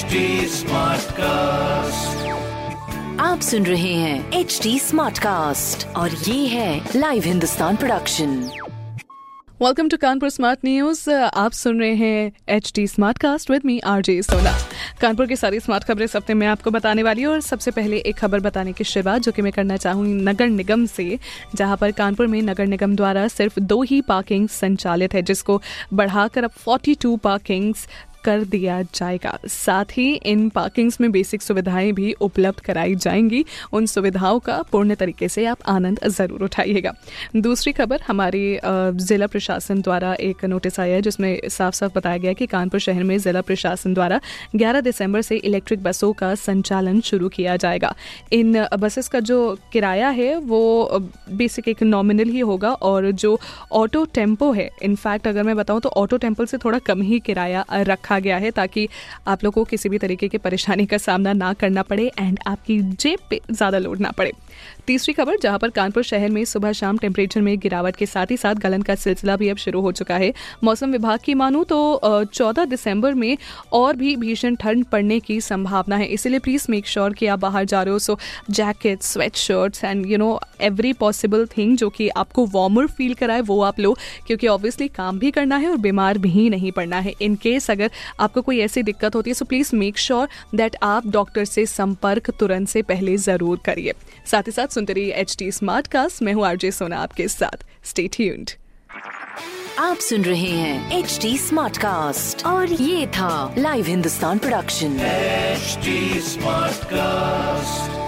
HD Smartcast. आप सुन रहे हैं एच डी स्मार्ट कास्ट और ये है live Hindustan production welcome to Kanpur smart news आप सुन रहे हैं H D smart cast with me R J Sona Kanpur की सारी स्मार्ट खबरें इस हफ़्ते में आपको बताने वाली हूँ और सबसे पहले एक खबर बताने की शुरुआत जो कि मैं करना चाहूँगी नगर निगम से जहाँ पर कानपुर में नगर निगम द्वारा सिर्फ़ दो ही पार्किंग संचालित है जिसको बढ़ाकर अब 42 पार्किंग्स कर दिया जाएगा। साथ ही इन पार्किंग्स में बेसिक सुविधाएँ भी उपलब्ध कराई जाएँगी। उन सुविधाओं का पूर्ण तरीके से आप आनंद ज़रूर उठाइएगा। दूसरी खबर, हमारी जिला प्रशासन द्वारा एक नोटिस आया है, जिसमें साफ़ साफ़ बताया गया कि कानपुर शहर में जिला प्रशासन द्वारा 11 दिसंबर से इलेक्ट्रिक बसों का संचालन शुरू किया जाएगा। इन बसेस का जो किराया है, वो बेसिक एक नॉमिनल ही होगा और जो ऑटो टेंपो है इनफैक्ट अगर मैं बताऊँ तो ऑटो टेंपो से थोड़ा कम ही किराया रखा गया है ताकि आप लोगों को किसी भी तरीके की परेशानी का सामना ना करना पड़े एंड आपकी जेब पे ज़्यादा लोड ना पड़े। तीसरी खबर, जहाँ पर कानपुर शहर में सुबह शाम टेम्परेचर में गिरावट के साथ ही साथ गलन का सिलसिला भी अब शुरू हो चुका है। मौसम विभाग की मानू तो चौदह दिसंबर में और भी भीषण ठंड पड़ने की संभावना है। इसीलिए प्लीज़ मेक श्योर कि आप बाहर जा रहे हो। So jacket sweat shirts and you know every possible thing जो कि आपको वार्मर फील कराए वो आप लो क्योंकि ऑब्वियसली काम भी करना है और बीमार भी नहीं पड़ना है। इन केस अगर आपको कोई ऐसी दिक्कत होती है so please make sure that आप डॉक्टर से संपर्क तुरंत से पहले ज़रूर करिए। साथ ही साथ सुनते रहिए एच टी स्मार्ट कास्ट मैं हूँ आरजे सोना आपके साथ। स्टे ट्यून्ड आप सुन रहे हैं एच डी स्मार्ट कास्ट और ये था live Hindustan production HD Smartcast.